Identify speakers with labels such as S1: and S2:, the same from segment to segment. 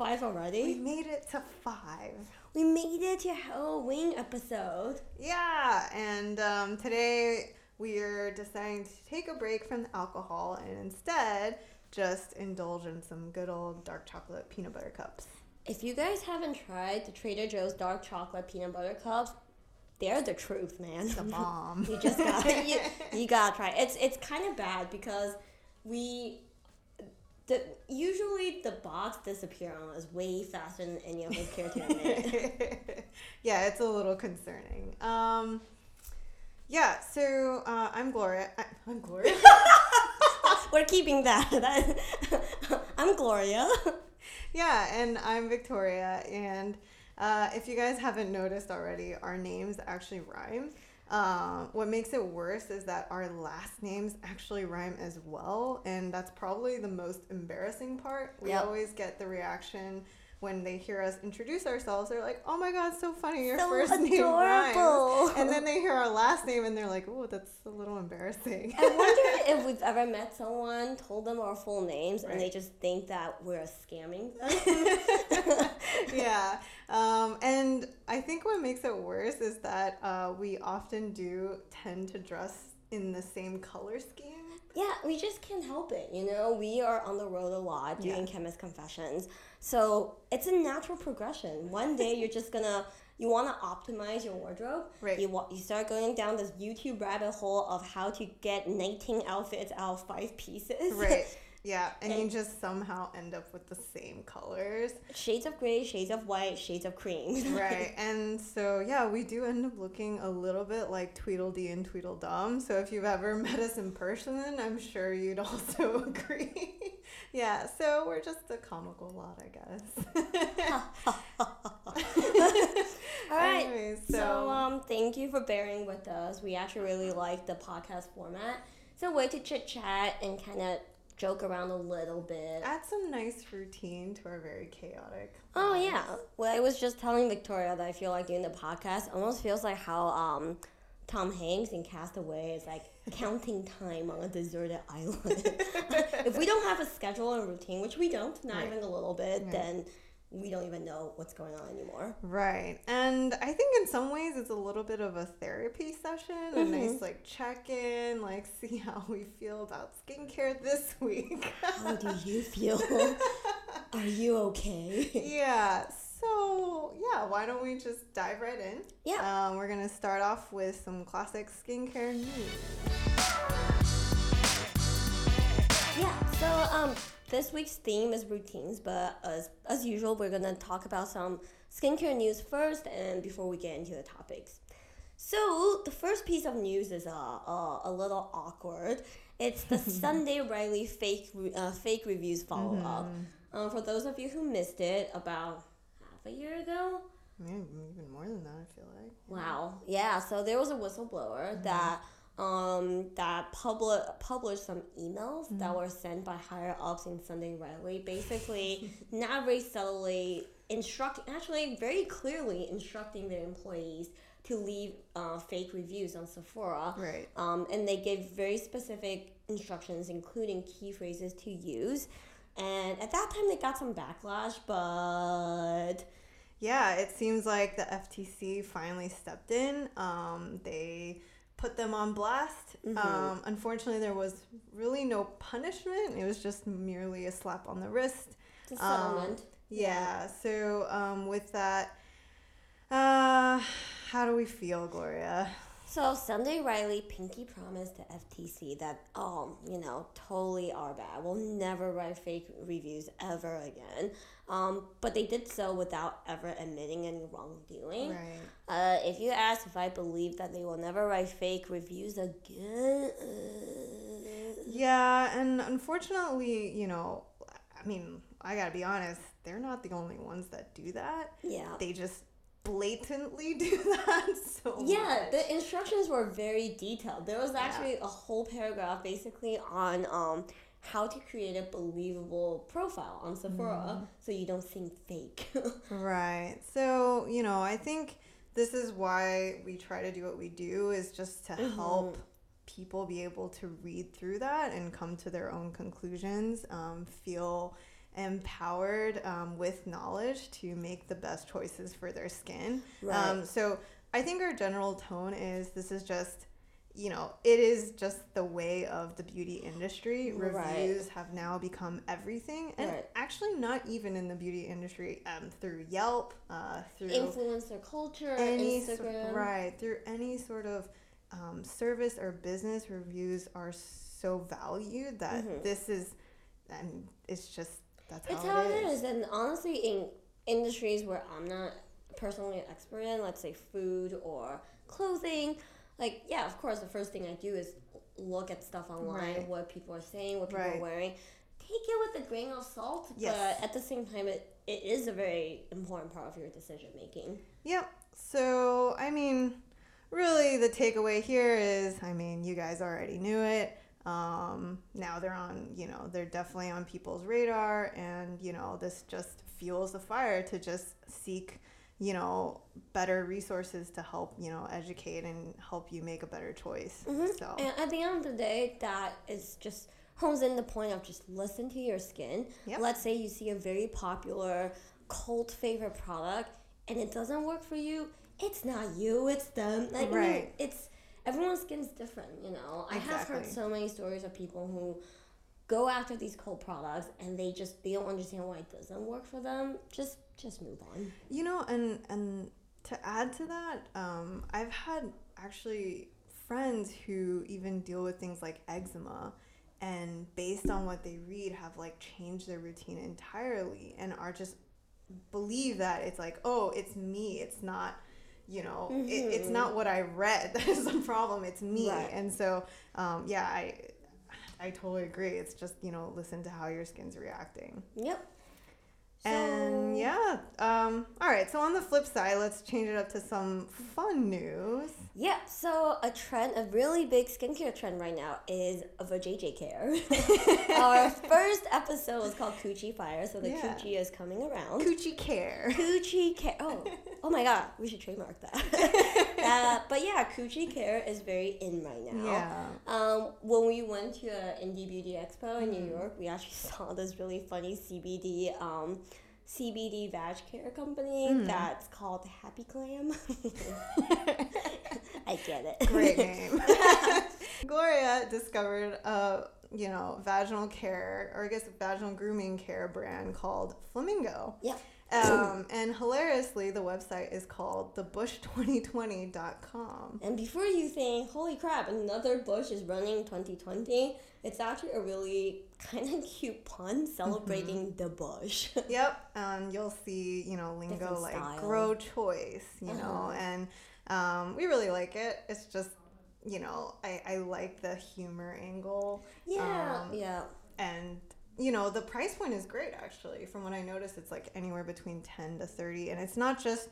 S1: episode already?
S2: We made it to five.
S1: We made it to Halloween episode.
S2: Yeah, and um, today we're deciding to take a break from the alcohol and instead just indulge in some good old dark chocolate peanut butter cups.
S1: If you guys haven't tried the Trader Joe's dark chocolate peanut butter cups, they're the truth, man.
S2: The bomb.
S1: you just gotta you, you gotta try. It's it's kind of bad because we the usually the box disappear on us way faster than any of us care to admit.
S2: yeah, it's a little concerning. Um, yeah, so uh, I'm Gloria. I, I'm Gloria.
S1: We're keeping that. That- I'm Gloria.
S2: yeah, and I'm Victoria. And uh, if you guys haven't noticed already, our names actually rhyme. Um, what makes it worse is that our last names actually rhyme as well, and that's probably the most embarrassing part. We
S1: Yep.
S2: always get the reaction when they hear us introduce ourselves. They're like, "Oh my god, so funny! Your
S1: So
S2: first name rhymes."
S1: adorable.
S2: And then they hear our last name and they're like, "Oh, that's a little embarrassing."
S1: I wonder if we've ever met someone, told them our full names, and they just think that we're scamming them.
S2: yeah. Um, and I think what makes it worse is that uh, we often do tend to dress in the same color scheme.
S1: Yeah, we just can't help it. You know, we are on the road a lot doing
S2: Yeah.
S1: chemist confessions. So it's a natural progression. One day you're just gonna you want to optimize your wardrobe.
S2: Right.
S1: You wa- you start going down this YouTube rabbit hole of how to get 19 outfits out of five pieces.
S2: Right. Yeah. And you just somehow end up with the same colors.
S1: shades of gray, shades of white, shades of cream.
S2: Right. and so, yeah, we do end up looking a little bit like Tweedledee and Tweedledum. So if you've ever met us in person, I'm sure you'd also agree. yeah. So we're just a comical lot, I guess.
S1: All right.
S2: Anyways,
S1: so,
S2: so-
S1: um, thank you for bearing with us. We actually really like the podcast format. It's a way to chit chat and kind of joke around a little bit.
S2: add some nice routine to our very chaotic.
S1: Oh
S2: lives.
S1: yeah. Well, I was just telling Victoria that I feel like doing the podcast almost feels like how um, Tom Hanks in Castaway is like counting time on a deserted island. if we don't have a schedule and routine, which we don't, not
S2: Right.
S1: even a little bit,
S2: Right.
S1: then we don't even know what's going on anymore.
S2: Right. And I think in some ways it's a little bit of a therapy session, a
S1: Mm-hmm.
S2: nice like check in, like see how we feel about skincare this week.
S1: How do you feel? Are you okay?
S2: yeah. So, yeah, why don't we just dive right in?
S1: Yeah.
S2: Um, we're going to start off with some classic skincare news.
S1: Yeah. So um, this week's theme is routines, but as as usual, we're gonna talk about some skincare news first, and before we get into the topics. So the first piece of news is uh, uh, a little awkward. It's the Sunday Riley fake uh, fake reviews follow up. Um, for those of you who missed it, about half a year ago,
S2: even more than that, I feel like.
S1: Wow. Yeah. So there was a whistleblower that um that public published some emails that were sent by higher ups in Sunday Riley, basically not very subtly instructing, actually very clearly instructing their employees to leave uh, fake reviews on Sephora.
S2: Right.
S1: Um, and they gave very specific instructions, including key phrases to use. And at that time, they got some backlash, but
S2: Yeah, it seems like the FTC finally stepped in. Um, they put them on blast. Um, unfortunately, there was really no punishment. It was just merely a slap on the wrist.
S1: a settlement.
S2: Yeah. So um, with that, uh, how do we feel, Gloria?
S1: So Sunday Riley pinky promised the FTC that, um, you know, totally our bad. We'll never write fake reviews ever again. Um, but they did so without ever admitting any wrongdoing.
S2: Right.
S1: Uh, if you ask if I believe that they will never write fake reviews again, uh,
S2: Yeah, and unfortunately, you know, I mean, I gotta be honest, they're not the only ones that do that.
S1: yeah.
S2: They just blatantly do that so
S1: Yeah,
S2: much.
S1: the instructions were very detailed. There was actually a whole paragraph basically on um, how to create a believable profile on Sephora so you don't seem fake.
S2: Right. So, you know, I think this is why we try to do what we do is just to help people be able to read through that and come to their own conclusions, um, feel empowered um, with knowledge to make the best choices for their skin.
S1: Right.
S2: Um, so I think our general tone is this is just, you know, it is just the way of the beauty industry.
S1: Right.
S2: Reviews have now become everything, and
S1: Right.
S2: actually not even in the beauty industry. Um, through Yelp, uh, through
S1: Influencer culture,
S2: any
S1: Instagram.
S2: right through any sort of um, service or business reviews are so valued that
S1: Mhm.
S2: this is and it's just that's how,
S1: It's how it is. And honestly, in industries where I'm not personally an expert in, let's say food or clothing, like, yeah, of course, the first thing I do is look at stuff online,
S2: Right.
S1: what people are saying, what people
S2: Right.
S1: are wearing. Take it with a grain of salt,
S2: Yes.
S1: but at the same time, it, it is a very important part of your decision making.
S2: Yep. So, I mean, really, the takeaway here is I mean, you guys already knew it. Um, now they're on, you know, they're definitely on people's radar, and, you know, this just fuels the fire to just seek, you know, better resources to help, you know, educate and help you make a better choice. So,
S1: And at the end of the day, that is just hones in the point of just listen to your skin.
S2: Yep.
S1: Let's say you see a very popular cult favorite product and it doesn't work for you. It's not you, it's them. Like I mean,
S2: Right.
S1: it's everyone's skin's different, you know. I have heard so many stories of people who go after these cult products and they just they don't understand why it doesn't work for them. Just just move on.
S2: You know, and and to add to that, um, I've had actually friends who even deal with things like eczema, and based on what they read, have like changed their routine entirely, and are just believe that it's like, oh, it's me, it's not. You know, it, it's
S1: Mhm.
S2: not what I read that is the problem. It's me,
S1: Right.
S2: and so, um, yeah, I, I totally agree. It's just you know, listen to how your skin's reacting.
S1: Yep.
S2: And yeah, um, all right. So on the flip side, let's change it up to some fun news.
S1: Yeah, so a trend, a really big skincare trend right now is vajayjay care. Our first episode was called Coochie Fire, so the
S2: Yeah.
S1: coochie is coming around.
S2: Coochie care.
S1: Coochie care. Oh, oh my god, we should trademark that. uh, but yeah, coochie care is very in right now.
S2: Yeah.
S1: Um, when we went to an Indie Beauty Expo in New
S2: Mm.
S1: York, we actually saw this really funny CBD um, CBD vag care company
S2: Mm.
S1: that's called Happy Clam. I get it.
S2: Great name. Gloria discovered a you know vaginal care or I guess vaginal grooming care brand called Flamingo.
S1: Yeah.
S2: Um, and hilariously, the website is called thebush2020.com.
S1: And before you think, holy crap, another Bush is running 2020, it's actually a really kind of cute pun celebrating the Bush.
S2: Yep, um, you'll see, you know, lingo like grow choice, you know,
S1: Uh-huh.
S2: and um, we really like it. It's just, you know, I, I like the humor angle.
S1: yeah,
S2: Um,
S1: yeah.
S2: And, you know, the price point is great actually. From what I noticed, it's like anywhere between 10 to 30. And it's not just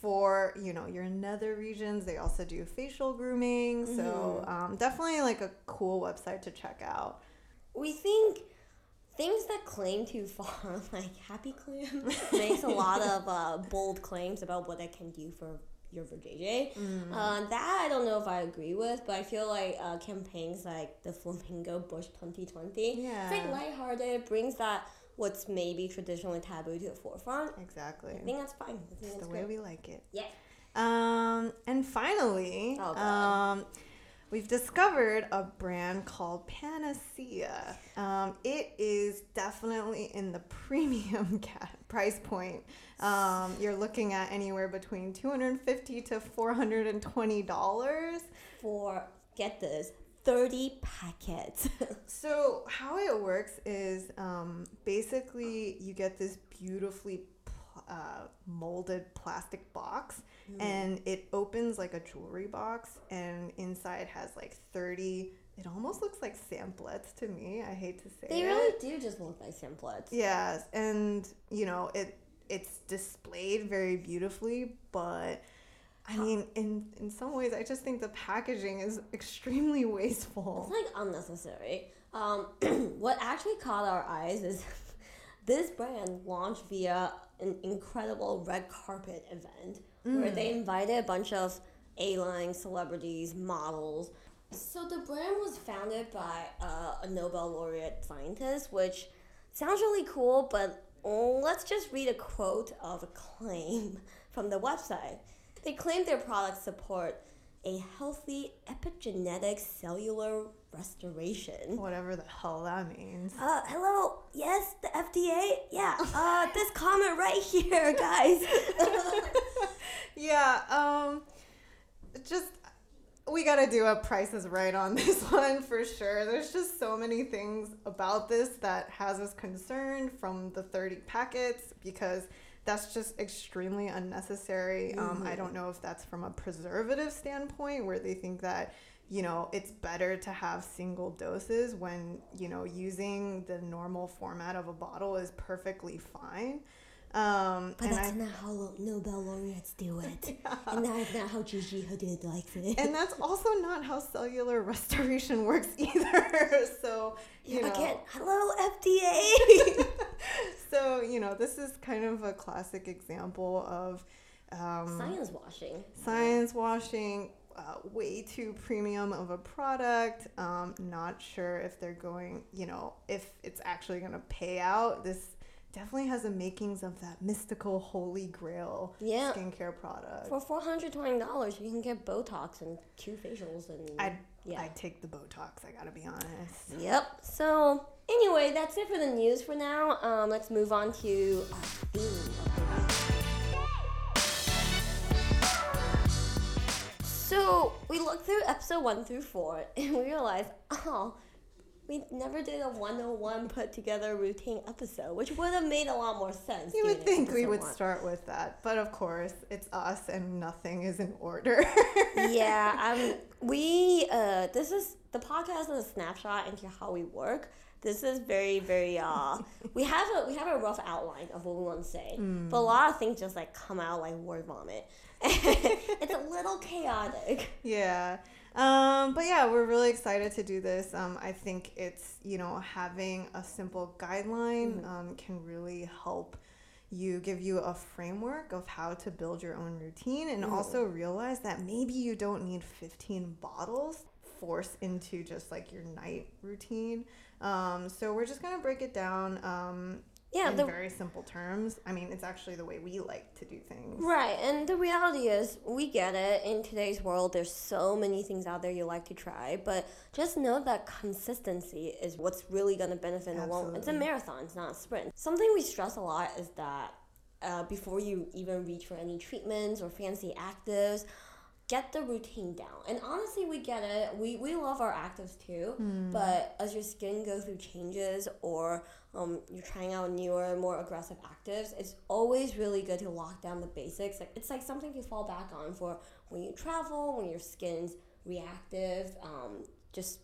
S2: for, you know, your nether regions, they also do facial grooming. So um, definitely like a cool website to check out.
S1: We think things that claim too far, like Happy Clam, makes a lot of uh, bold claims about what it can do for your vajayjay.
S2: Mm.
S1: Uh, that I don't know if I agree with, but I feel like uh, campaigns like the Flamingo Bush 2020,
S2: Yeah.
S1: it's like lighthearted, brings that what's maybe traditionally taboo to the forefront.
S2: Exactly.
S1: I think that's fine. Think
S2: It's
S1: that's
S2: the way we like it.
S1: Yeah.
S2: Um, and finally,
S1: Oh,
S2: um, we've discovered a brand called Panacea. Um, it is definitely in the premium price point. Um, you're looking at anywhere between 250 to 420 dollars.
S1: For get this, 30 packets.
S2: So how it works is um, basically you get this beautifully uh, molded plastic box, and it opens like a jewelry box, and inside has like thirty. It almost looks like samplets to me. I hate to say
S1: they
S2: it.
S1: really do just look like simplets.
S2: Yes, and you know it. It's displayed very beautifully, but I mean, in in some ways, I just think the packaging is extremely wasteful.
S1: It's like unnecessary. Um, what actually caught our eyes is this brand launched via an incredible red carpet event where they invited a bunch of A-line celebrities, models. So the brand was founded by uh, a Nobel laureate scientist, which Sounds really cool, but let's just read a quote of a claim from the website. They claim their products support a healthy epigenetic cellular restoration.
S2: Whatever the hell that means.
S1: Uh, hello, yes, the FDA? Yeah, uh, this comment right here, guys.
S2: yeah, um, just we got to do a price is right on this one for sure. There's just so many things about this that has us concerned from the 30 packets because that's just extremely unnecessary. Mm-hmm. Um, I mm-hmm. don't know if that's from a preservative standpoint where they think that you know it's better to have single doses when you know using the normal format of a bottle is perfectly fine. Um,
S1: but that's I, not how Nobel laureates do it. Yeah. And that's not how Gigi Hadid likes it.
S2: And that's also not how cellular restoration works either. so, you
S1: yeah,
S2: know.
S1: Again, hello, FDA.
S2: You know, this is kind of a classic example of
S1: um, science washing.
S2: Science washing. Uh, way too premium of a product. Um, not sure if they're going, you know, if it's actually going to pay out. This definitely has the makings of that mystical holy grail yeah. skincare product.
S1: For four hundred twenty dollars, you can get Botox and two facials, and
S2: I'd yeah, I'd take the Botox. I gotta be honest.
S1: Yep. So anyway, that's it for the news for now. Um, let's move on to our theme So we looked through episode one through four, and we realized, oh we never did a 101 put together routine episode, which would have made a lot more sense.
S2: You would think we would one. start with that, but of course, it's us and nothing is in order.
S1: yeah, um, we uh, this is the podcast is a snapshot into how we work. This is very, very uh, we have a we have a rough outline of what we want to say, mm. but a lot of things just like come out like word vomit. it's a little chaotic.
S2: Yeah. Um, but yeah, we're really excited to do this. Um, I think it's, you know, having a simple guideline mm-hmm. um, can really help you give you a framework of how to build your own routine and mm-hmm. also realize that maybe you don't need 15 bottles force into just like your night routine. Um, so we're just going to break it down. Um, yeah, in the, very simple terms. I mean, it's actually the way we like to do things.
S1: Right, and the reality is, we get it. In today's world, there's so many things out there you like to try, but just know that consistency is what's really going to benefit the long. It's a marathon, it's not a sprint. Something we stress a lot is that uh, before you even reach for any treatments or fancy actives, get the routine down. And honestly, we get it. We, we love our actives too. Mm. But as your skin goes through changes or um, you're trying out newer, more aggressive actives, it's always really good to lock down the basics. Like it's like something to fall back on for when you travel, when your skin's reactive. Um, just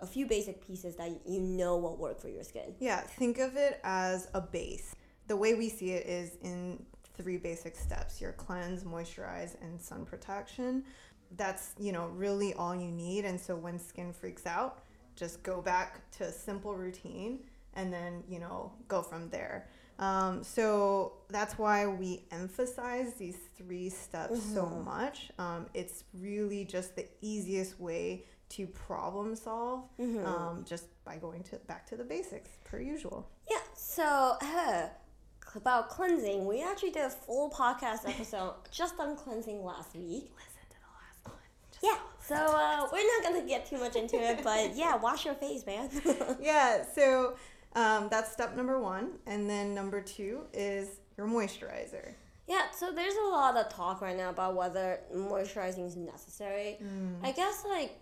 S1: a few basic pieces that you know will work for your skin.
S2: Yeah, think of it as a base. The way we see it is in three basic steps your cleanse, moisturize, and sun protection. That's, you know, really all you need. And so when skin freaks out, just go back to a simple routine and then, you know, go from there. Um, so that's why we emphasize these three steps mm-hmm. so much. Um, it's really just the easiest way to problem solve mm-hmm. um, just by going to back to the basics per usual.
S1: Yeah. So uh, about cleansing. We actually did a full podcast episode just on cleansing last week.
S2: Listen to the last one.
S1: Just yeah. So uh, we're not gonna get too much into it, but yeah, wash your face, man.
S2: yeah. So um, that's step number one, and then number two is your moisturizer.
S1: Yeah, so there's a lot of talk right now about whether moisturizing is necessary. Mm. I guess like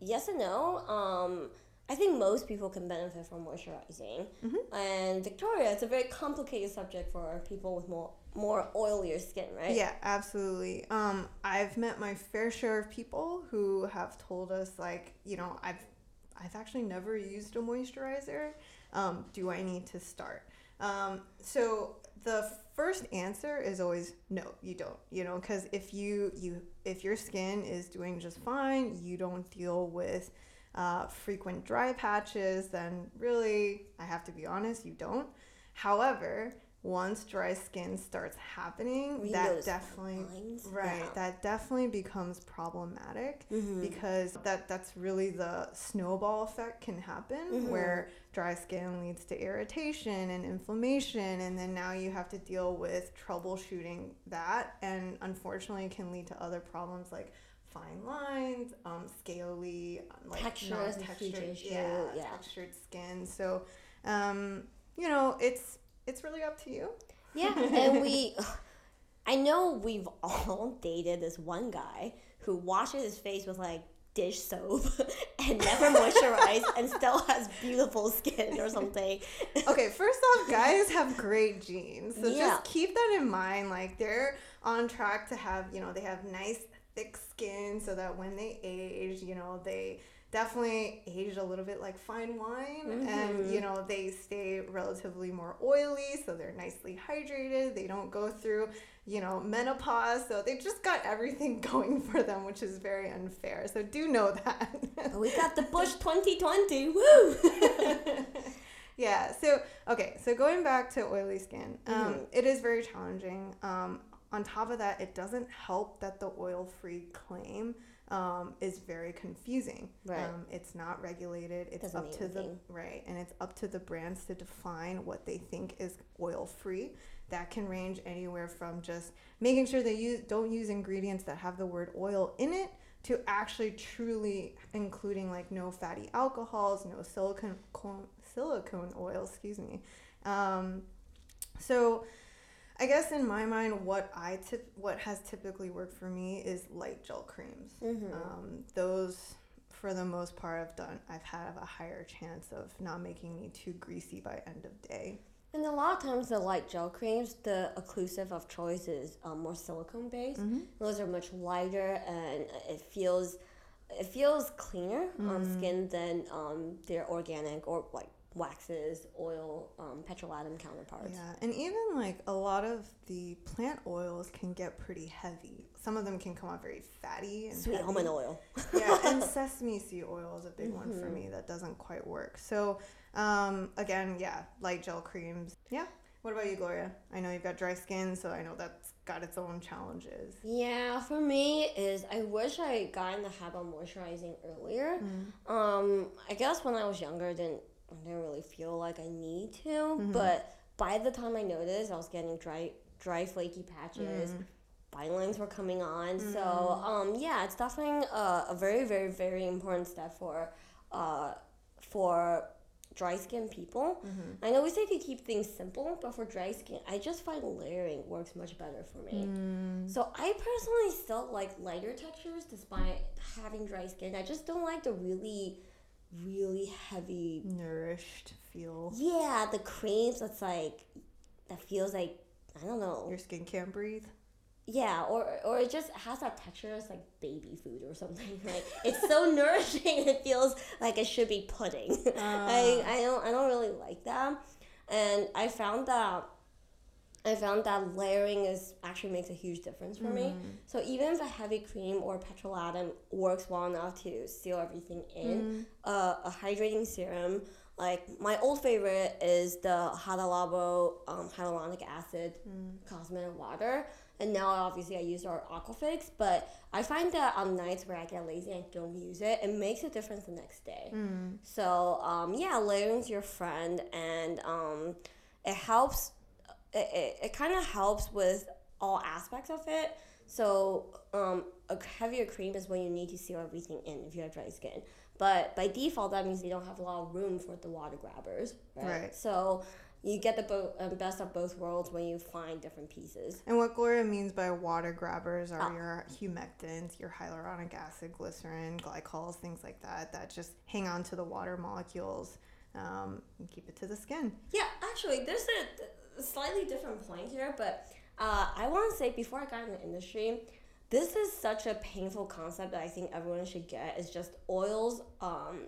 S1: yes and no. Um, I think most people can benefit from moisturizing. Mm-hmm. And Victoria, it's a very complicated subject for people with more more oilier skin, right?
S2: Yeah, absolutely. Um, I've met my fair share of people who have told us like, you know, I've I've actually never used a moisturizer. Um, do I need to start? Um, so the first answer is always no, you don't. You know, because if you you if your skin is doing just fine, you don't deal with uh, frequent dry patches, then really, I have to be honest, you don't. However, once dry skin starts happening,
S1: We
S2: that definitely right,
S1: Yeah.
S2: that definitely becomes problematic
S1: Mhm.
S2: because that that's really the snowball effect can happen
S1: Mhm.
S2: where dry skin leads to irritation and inflammation and then now you have to deal with troubleshooting that and unfortunately can lead to other problems like fine lines, um, scaly, um, like
S1: Texture is a huge
S2: non-textured- yeah,
S1: yeah.
S2: textured skin. So, um, you know, it's it's really up to you.
S1: Yeah, and we, I know we've all dated this one guy who washes his face with like dish soap and never moisturized and still has beautiful skin or something.
S2: okay, first off, guys have great genes. So
S1: Yeah.
S2: just keep that in mind. Like they're on track to have, you know, they have nice thick skin so that when they age, you know, they definitely aged a little bit like fine wine and
S1: Mhm.
S2: you know they stay relatively more oily so they're nicely hydrated they don't go through you know menopause so they just got everything going for them which is very unfair so do know that
S1: But we got the Bush 2020, woo!
S2: yeah so okay so going back to oily skin um,
S1: Mhm.
S2: it is very challenging um, on top of that it doesn't help that the oil free claim um, is very confusing
S1: Right.
S2: um, it's not regulated it's
S1: Doesn't
S2: up to the right and it's up to the brands to define what they think is oil free that can range anywhere from just making sure they use don't use ingredients that have the word oil in it to actually truly including like no fatty alcohols, no silicone silicone oil, excuse me. Um, so I guess in my mind, what I tip, what has typically worked for me is light gel creams.
S1: Mhm.
S2: Um, those, for the most part, I've done. I've had a higher chance of not making me too greasy by end of day.
S1: And a lot of times the light gel creams, the occlusive of choice is um, more silicone based. Those are much lighter and it feels it feels cleaner on skin than um, their organic or like waxes, oil, um, petrolatum counterparts.
S2: Yeah, and even like a lot of the plant oils can get pretty heavy. Some of them can come out very fatty and
S1: Sweet
S2: heavy.
S1: almond oil.
S2: yeah, and sesame seed oil is a big one for me that doesn't quite work. So, um, again, yeah, light gel creams. Yeah. What about you, Gloria? I know you've got dry skin, so I know that's got its own challenges.
S1: Yeah, for me is I wish I got in the habit of moisturizing earlier. Um, I guess when I was younger, I didn't I didn't really feel like I need to. Mm-hmm. But by the time I noticed, I was getting dry, dry, flaky patches. Mm-hmm. Fine lines were coming on. So mm-hmm. um, yeah, it's definitely a, a very, very, very important step for uh, for dry skin people. I know we say to keep things simple, but for dry skin, I just find layering works much better for me. Mm. So I personally still like lighter textures despite having dry skin. I just don't like the really, really heavy.
S2: Nourished feel.
S1: Yeah, the creams that's like that feels like I don't know.
S2: Your skin can't breathe.
S1: Yeah, or or it just has that texture that's like baby food or something. Like it's so nourishing. It feels like it should be pudding. I ah. I don't I don't really like that, and I found that. I found that layering is actually makes a huge difference for me. So even if a heavy cream or petrolatum works well enough to seal everything in, uh, a hydrating serum like my old favorite is the Hada Labo um, hyaluronic acid cosmetic water. And now obviously I use our Aquafix, but I find that on nights where I get lazy and don't use it, it makes a difference the next day. So um, yeah, layering's your friend, and um, it helps. It, it, it kind of helps with all aspects of it. So um, a heavier cream is when you need to seal everything in if you have dry skin. But by default, that means you don't have a lot of room for the water grabbers, right?
S2: Right.
S1: So you get the bo- um, best of both worlds when you find different pieces.
S2: And what Gloria means by water grabbers are
S1: Ah.
S2: your humectants, your hyaluronic acid, glycerin, glycols, things like that, that just hang on to the water molecules um, and keep it to the skin.
S1: Yeah, actually, there's a, a slightly different point here, but uh, I want to say before I got in the industry, this is such a painful concept that I think everyone should get. Is just oils. Um,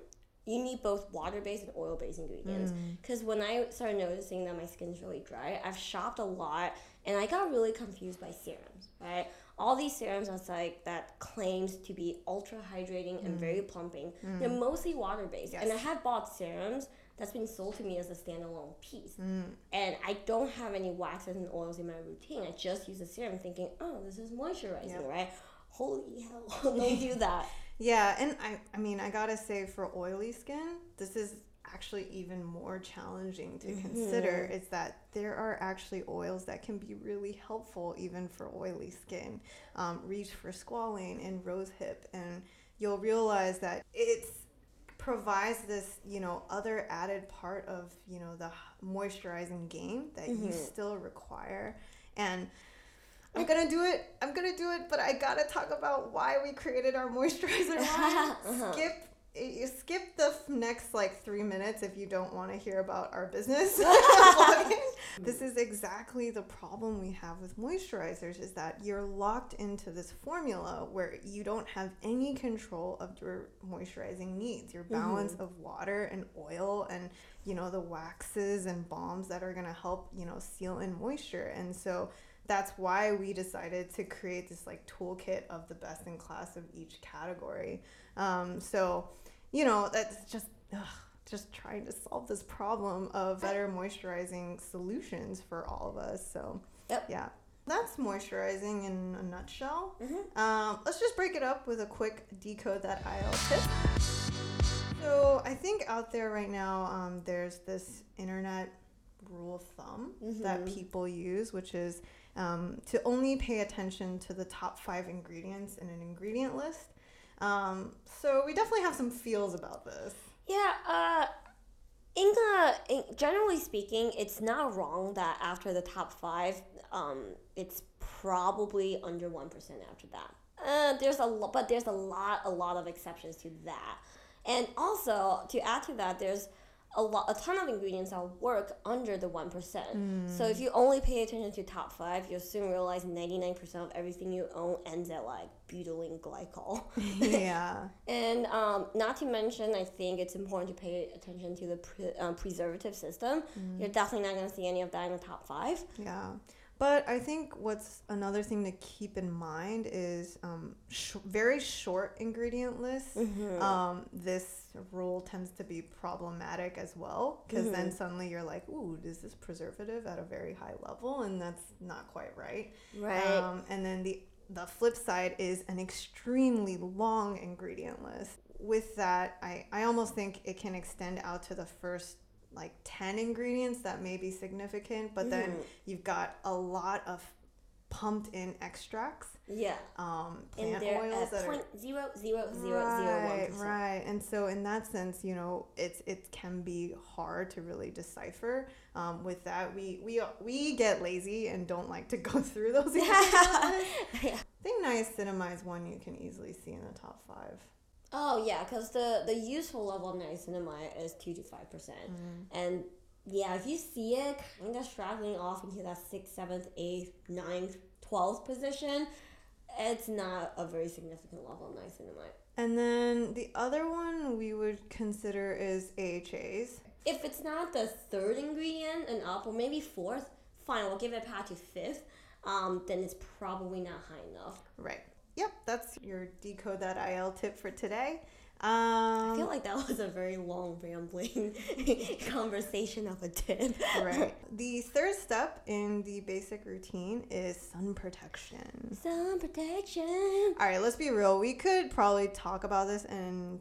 S1: you need both water-based and oil-based ingredients. Because when I started noticing that my skin's really dry, I've shopped a lot, and I got really confused by serums. Right, all these serums that's like that claims to be ultra hydrating and very plumping. They're mostly water-based, and I have bought serums that's been sold to me as a standalone piece.
S2: Mm.
S1: And I don't have any waxes and oils in my routine. I just use a serum thinking, oh, this is moisturizing,
S2: Yep.
S1: right? Holy hell, don't do that.
S2: Yeah, and I, I mean, I gotta say, for oily skin, this is actually even more challenging to consider. Is that there are actually oils that can be really helpful even for oily skin. Um, reach for squalane and rosehip, and you'll realize that it's provides this you know other added part of you know the moisturizing game that you mm-hmm. still require and I'm gonna do it. I'm gonna do it, but I gotta talk about why we created our moisturizer line. Uh-huh. Skip, you skip the f- next like three minutes if you don't want to hear about our business. this is exactly the problem we have with moisturizers: is that you're locked into this formula where you don't have any control of your moisturizing needs, your balance of water and oil, and you know the waxes and balms that are gonna help you know seal in moisture, and so that's why we decided to create this like toolkit of the best in class of each category. Um, so, you know, that's just ugh, just trying to solve this problem of better moisturizing solutions for all of us. So,
S1: Yep.
S2: yeah. That's moisturizing in a nutshell. Um, let's just break it up with a quick decode that IL tip. So I think out there right now, um, there's this internet rule of thumb that people use, which is um, to only pay attention to the top five ingredients in an ingredient list. Um, so we definitely have some feels about this.
S1: Yeah, uh, in the in, generally speaking, it's not wrong that after the top five, um, it's probably under one percent after that. Uh, there's a but there's a lot, a lot of exceptions to that, and also to add to that, there's a lot, a ton of ingredients that work under the one So if you only pay attention to top five, you'll soon realize ninety nine percent of everything you own ends at like butylene glycol.
S2: yeah.
S1: And um, not to mention, I think it's important to pay attention to the pre- um, preservative system. You're definitely not going to see any of that in the top five.
S2: Yeah. But I think what's another thing to keep in mind is um, sh- very short ingredient lists. Um, this rule tends to be problematic as well because then suddenly you're like, ooh, is this preservative at a very high level? And that's not quite right.
S1: Right.
S2: Um, and then the the flip side is an extremely long ingredient list. With that, I, I almost think it can extend out to the first like 10 ingredients that may be significant, but then
S1: Mm-hmm.
S2: you've got a lot of pumped in extracts,
S1: Yeah.
S2: um,
S1: And
S2: plant oils
S1: at
S2: that are
S1: point zero zero zero zero one
S2: right, right. And so in that sense, you know, it's it can be hard to really decipher. Um, with that, we we we get lazy and don't like to go through those. ingredients. I think niacinamide is one you can easily see in the top five.
S1: Oh yeah, because the the useful level of niacinamide is two to five percent, and yeah, if you see it kind of straggling off into that sixth, seventh, eighth, ninth, twelfth position, it's not a very significant level of niacinamide.
S2: And then the other one we would consider is AHAs.
S1: If it's not the third ingredient and up, or maybe fourth, fine, we'll give it a pat to fifth. Um, then it's probably not high enough.
S2: Right. Yep, that's your decode that IL tip for today. Um,
S1: I feel like that was a very long, rambling conversation of a tip.
S2: right. The third step in the basic routine is sun protection.
S1: Sun protection.
S2: All right, let's be real. We could probably talk about this in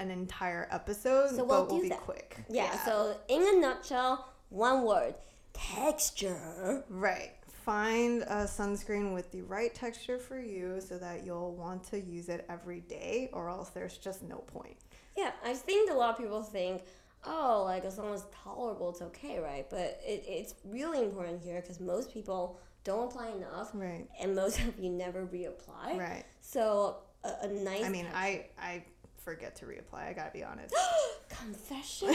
S2: an entire episode,
S1: So we'll
S2: but we'll
S1: do
S2: be
S1: that.
S2: quick.
S1: Yeah, so in a nutshell, one word texture.
S2: Right. Find a sunscreen with the right texture for you so that you'll want to use it every day, or else there's just no point.
S1: Yeah, I think a lot of people think, oh, like as long as it's tolerable, it's okay, right? But it, it's really important here because most people don't apply enough,
S2: Right.
S1: and most of you never reapply.
S2: Right.
S1: So a, a nice
S2: I mean, I I forget to reapply. I gotta be honest.
S1: confession.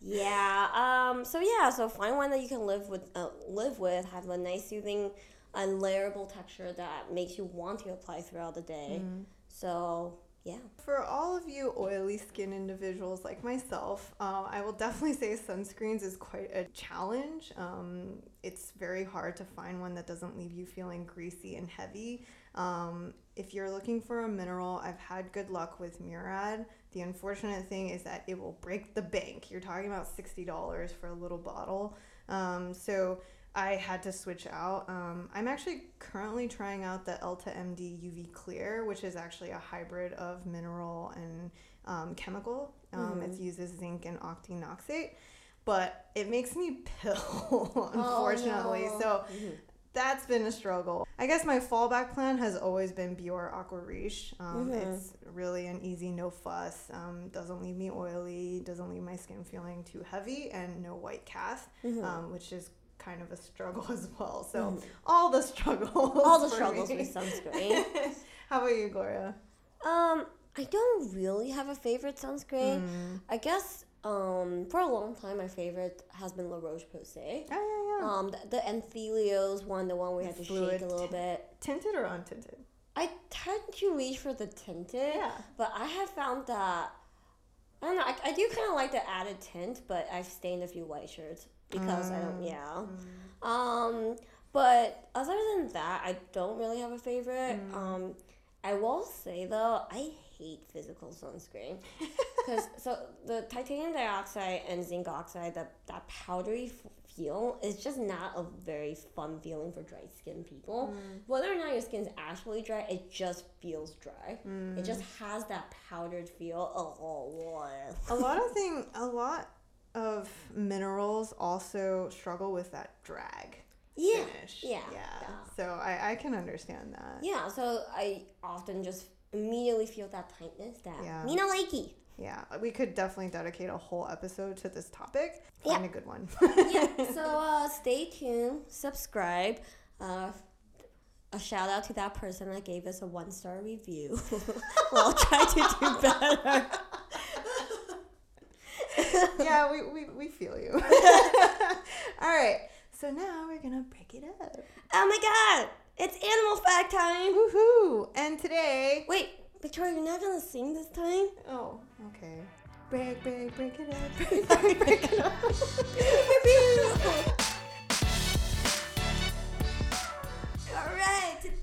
S1: yeah. Um. So yeah. So find one that you can live with. Uh, live with. Have a nice, soothing, unlayerable texture that makes you want to apply throughout the day. So yeah.
S2: For all of you oily skin individuals like myself, um, I will definitely say sunscreens is quite a challenge. Um, it's very hard to find one that doesn't leave you feeling greasy and heavy. Um, if you're looking for a mineral, I've had good luck with Murad. The unfortunate thing is that it will break the bank. You're talking about $60 for a little bottle. Um, so I had to switch out. Um, I'm actually currently trying out the EltaMD UV Clear, which is actually a hybrid of mineral and um, chemical. Um, It uses zinc and octinoxate, but it makes me pill, unfortunately.
S1: no.
S2: So that's been a struggle. I guess my fallback plan has always been Biore Aqua Rich. Um, It's really an easy, no fuss. Um, doesn't leave me oily. Doesn't leave my skin feeling too heavy, and no white cast, um, which is kind of a struggle as well. So all the struggles.
S1: All the struggles with sunscreen.
S2: How about you, Gloria?
S1: Um, I don't really have a favorite sunscreen.
S2: Mm.
S1: I guess um for a long time my favorite has been La Roche Posay.
S2: Oh yeah, yeah.
S1: Um, the, the Anthelios one, the one we had to
S2: Fluid
S1: shake a little bit.
S2: Tinted or untinted?
S1: I tend to reach for the tinted,
S2: Yeah.
S1: but I have found that I don't know. I, I do kind of like the added tint, but I've stained a few white shirts because I
S2: Mm.
S1: don't. Yeah. Um, but other than that, I don't really have a favorite.
S2: Mm.
S1: Um, I will say though, I hate physical sunscreen because so the titanium dioxide and zinc oxide, that that powdery f- feel is just not a very fun feeling for dry skin people.
S2: Mm.
S1: Whether or not your skin's actually dry, it just feels dry. It just has that powdered feel. Oh,
S2: a lot of thing a lot of minerals also struggle with that drag
S1: yeah,
S2: finish
S1: yeah,
S2: yeah,
S1: yeah.
S2: so I, I can understand that
S1: Yeah, so I often just immediately feel that tightness that
S2: Yeah.
S1: Mina Lakey.
S2: yeah we could definitely dedicate a whole episode to this topic
S1: Yeah.
S2: find a good one
S1: yeah, so uh, stay tuned, subscribe. Uh, a shout out to that person that gave us a one star review. we'll try to do better.
S2: yeah we, we, we feel you. All right so now we're gonna break it up.
S1: Oh my god, it's animal fact time.
S2: woohoo and today
S1: Wait, Victoria, you're not gonna sing this time?
S2: oh okay. Break break break it up. Break break break it up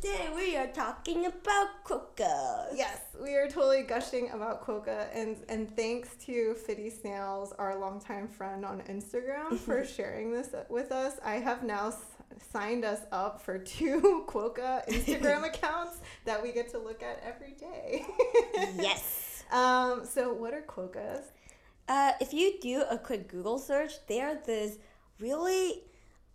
S1: today we are talking about quokkas.
S2: Yes, we are totally gushing about Quokka, and and thanks to Fitty Snails, our longtime friend on Instagram, for sharing this with us. I have now s- signed us up for two Quokka Instagram accounts that we get to look at every day.
S1: yes.
S2: um, so what are Quokkas?
S1: Uh, if you do a quick Google search, they are this really,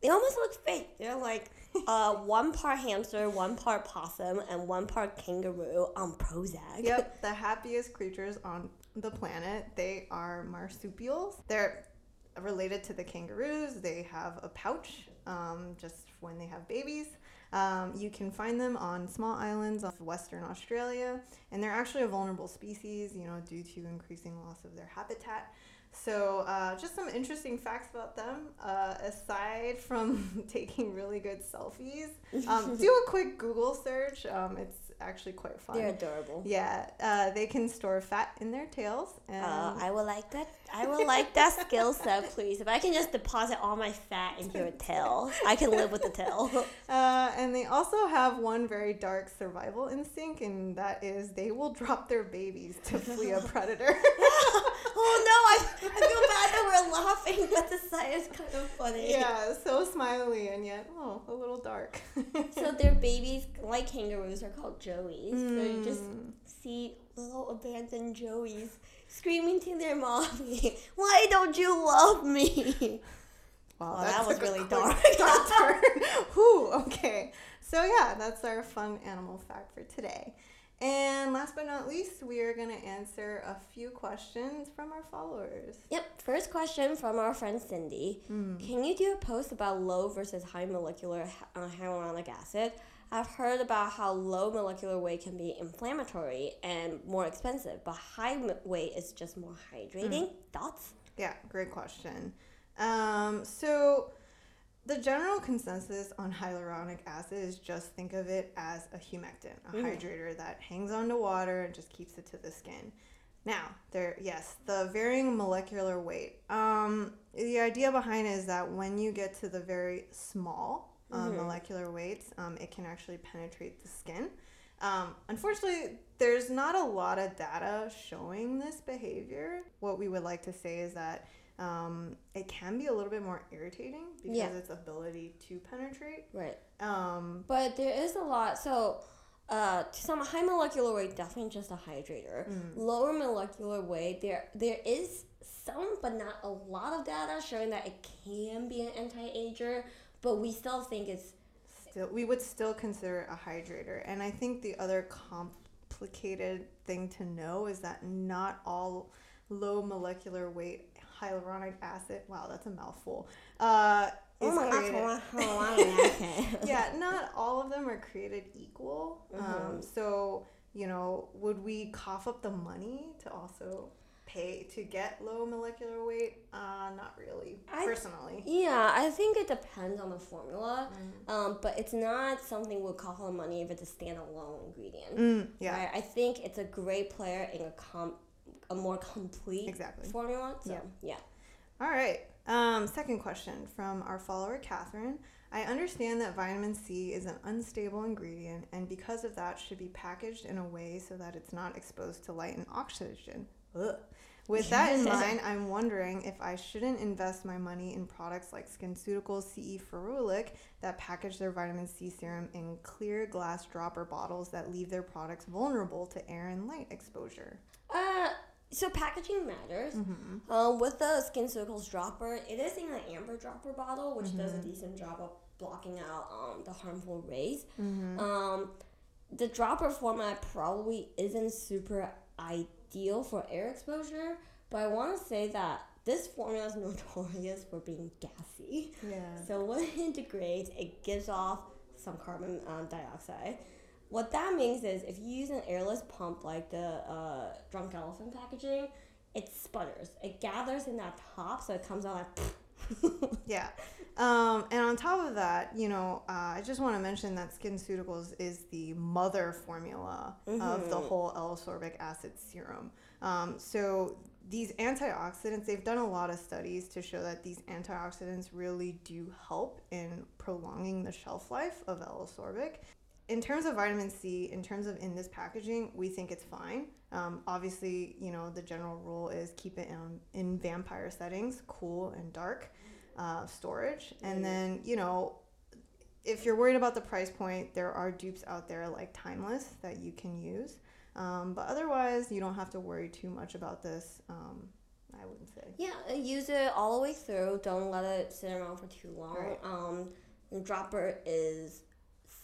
S1: they almost look fake. They're like uh, one part hamster, one part possum, and one part kangaroo on Prozac.
S2: Yep, the happiest creatures on the planet. They are marsupials. They're related to the kangaroos. They have a pouch um, just when they have babies. Um, you can find them on small islands of Western Australia, and they're actually a vulnerable species, you know, due to increasing loss of their habitat. So, uh, just some interesting facts about them. Uh, aside from taking really good selfies, um, do a quick Google search. Um, it's actually quite fun.
S1: They're adorable.
S2: Yeah, uh, they can store fat in their tails, and
S1: Uh, I would like that. I would like that skill set, please. If I can just deposit all my fat into a tail, I can live with the tail.
S2: uh, and they also have one very dark survival instinct, and that is they will drop their babies to flee a predator.
S1: oh no, I, I feel bad that we're laughing, but the sight is kind of funny.
S2: yeah, so smiley and yet oh, a little dark.
S1: So their babies, like kangaroos, are called joeys. So you just
S2: Mm.
S1: see little abandoned joeys screaming to their mommy, "Why don't you love me?"
S2: Wow,
S1: Well, that was really dark.
S2: dark turn. Whew, okay. So yeah, that's our fun animal fact for today. And last but not least, we are going to answer a few questions from our followers.
S1: Yep. First question from our friend Cindy: Can you do a post about low versus high molecular hy- uh, hyaluronic acid? I've heard about how low molecular weight can be inflammatory and more expensive, but high weight is just more hydrating. Thoughts?
S2: Yeah, great question. Um, so the general consensus on hyaluronic acid is just think of it as a humectant, a
S1: Mm.
S2: hydrator that hangs onto water and just keeps it to the skin. Now, there, yes, the varying molecular weight. Um, the idea behind it is that when you get to the very small um,
S1: Mhm.
S2: molecular weights, um, it can actually penetrate the skin. Um, unfortunately, there's not a lot of data showing this behavior. What we would like to say is that um, it can be a little bit more irritating because
S1: Yeah.
S2: its ability to penetrate.
S1: Right.
S2: Um,
S1: But there is a lot. So, uh, to some high molecular weight, definitely just a hydrator.
S2: Mm.
S1: Lower molecular weight, there there is some, but not a lot of data showing that it can be an anti-ager. But we still think it's
S2: still, we would still consider it a hydrator. And I think the other complicated thing to know is that not all low molecular weight hyaluronic acid. Wow, that's a mouthful. Uh,
S1: oh
S2: is
S1: my
S2: created-
S1: god,
S2: yeah, not all of them are created equal. Um,
S1: Mhm.
S2: so, you know, would we cough up the money to also pay to get low molecular weight? Uh, not really,
S1: I-
S2: personally.
S1: Yeah, I think it depends on the formula.
S2: Mm.
S1: Um, but it's not something we'll call for money if it's a standalone ingredient.
S2: Mm, yeah,
S1: Right? I think it's a great player in a com- a more complete
S2: exactly.
S1: formula. So
S2: Yeah.
S1: yeah.
S2: All right. Um, second question from our follower, Catherine. I understand that vitamin C is an unstable ingredient and because of that should be packaged in a way so that it's not exposed to light and oxygen. Ugh. With that in mind, I'm wondering if I shouldn't invest my money in products like SkinCeuticals CE Ferulic that package their vitamin C serum in clear glass dropper bottles that leave their products vulnerable to air and light exposure.
S1: Uh, so packaging matters.
S2: Mm-hmm.
S1: Um, with the SkinCeuticals dropper, it is in an amber dropper bottle, which does a
S2: Mhm.
S1: decent job of blocking out um, the harmful rays.
S2: Mm-hmm.
S1: Um, the dropper format probably isn't super ideal for air exposure, but I want to say that this formula is notorious for being gassy.
S2: yeah.
S1: So when it degrades, it gives off some carbon um, dioxide. What that means is if you use an airless pump like the uh, Drunk Elephant packaging, it sputters. It gathers in that top, so it comes out like.
S2: Yeah. Um, and on top of that, you know, uh, I just want to mention that SkinCeuticals is the mother formula of the
S1: Mhm.
S2: whole L-ascorbic acid serum. Um, so these antioxidants, they've done a lot of studies to show that these antioxidants really do help in prolonging the shelf life of L-ascorbic. In terms of vitamin C, in terms of in this packaging, we think it's fine. Um, obviously, you know, the general rule is keep it in, in vampire settings, cool and dark uh, storage. And then, you know, if you're worried about the price point, there are dupes out there like Timeless that you can use. Um, but otherwise, you don't have to worry too much about this. Um, I wouldn't say.
S1: Yeah, uh, use it all the way through. Don't let it sit around for too long.
S2: Right.
S1: Um, the dropper is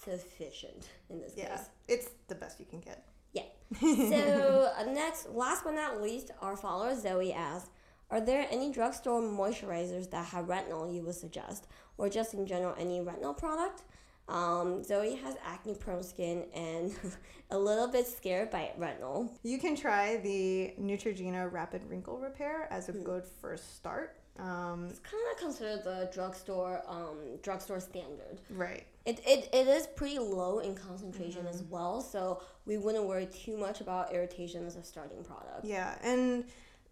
S1: sufficient in this
S2: Yeah,
S1: case.
S2: it's the best you can get. Yeah.
S1: So uh, next, last but not least, our follower Zoe asks, "Are there any drugstore moisturizers that have retinol you would suggest, or just in general any retinol product?" Um, Zoe has acne-prone skin and a little bit scared by retinol.
S2: You can try the Neutrogena Rapid Wrinkle Repair as a
S1: Hmm.
S2: good first start. Um,
S1: It's kind of considered the drugstore um, drugstore standard.
S2: right.
S1: It, it, it is pretty low in concentration as well, so we wouldn't worry too much about irritation as a starting product.
S2: Yeah, and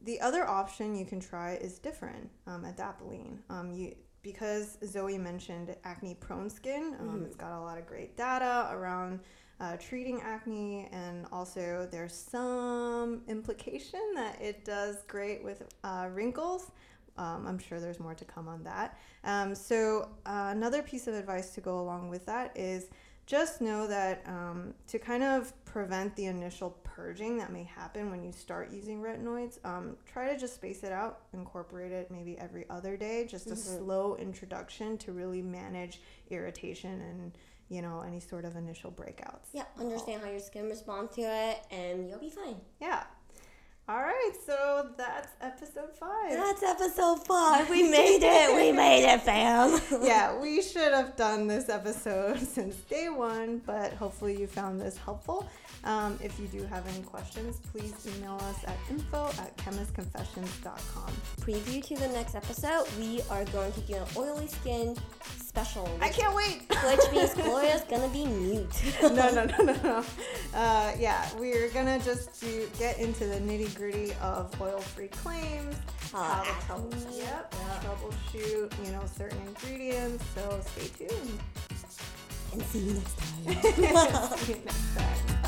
S2: the other option you can try is different, um, adapalene. Um, you because Zoe mentioned acne-prone skin. Um,
S1: Mhm.
S2: It's got a lot of great data around uh, treating acne, and also there's some implication that it does great with uh, wrinkles. Um, I'm sure there's more to come on that. Um, so uh, another piece of advice to go along with that is just know that um, to kind of prevent the initial purging that may happen when you start using retinoids, um, try to just space it out, incorporate it maybe every other day, just a
S1: Mhm.
S2: slow introduction to really manage irritation and you know any sort of initial breakouts.
S1: Yeah, understand how your skin responds to it, and you'll be fine.
S2: Yeah. All right, so that's episode five.
S1: That's episode five. We made it. We made it, fam.
S2: yeah, we should have done this episode since day one, but hopefully you found this helpful. Um, if you do have any questions, please email us at info at chemistconfessions.com.
S1: Preview to the next episode, we are going to do an oily skin special.
S2: I can't wait!
S1: Which means Gloria's gonna be mute.
S2: no, no, no, no, no. Uh, yeah, we're gonna just do, get into the nitty gritty of oil-free claims,
S1: Uh,
S2: how to yep,
S1: yeah.
S2: troubleshoot, you know, certain ingredients. So stay tuned.
S1: And see you next time.
S2: See you next time.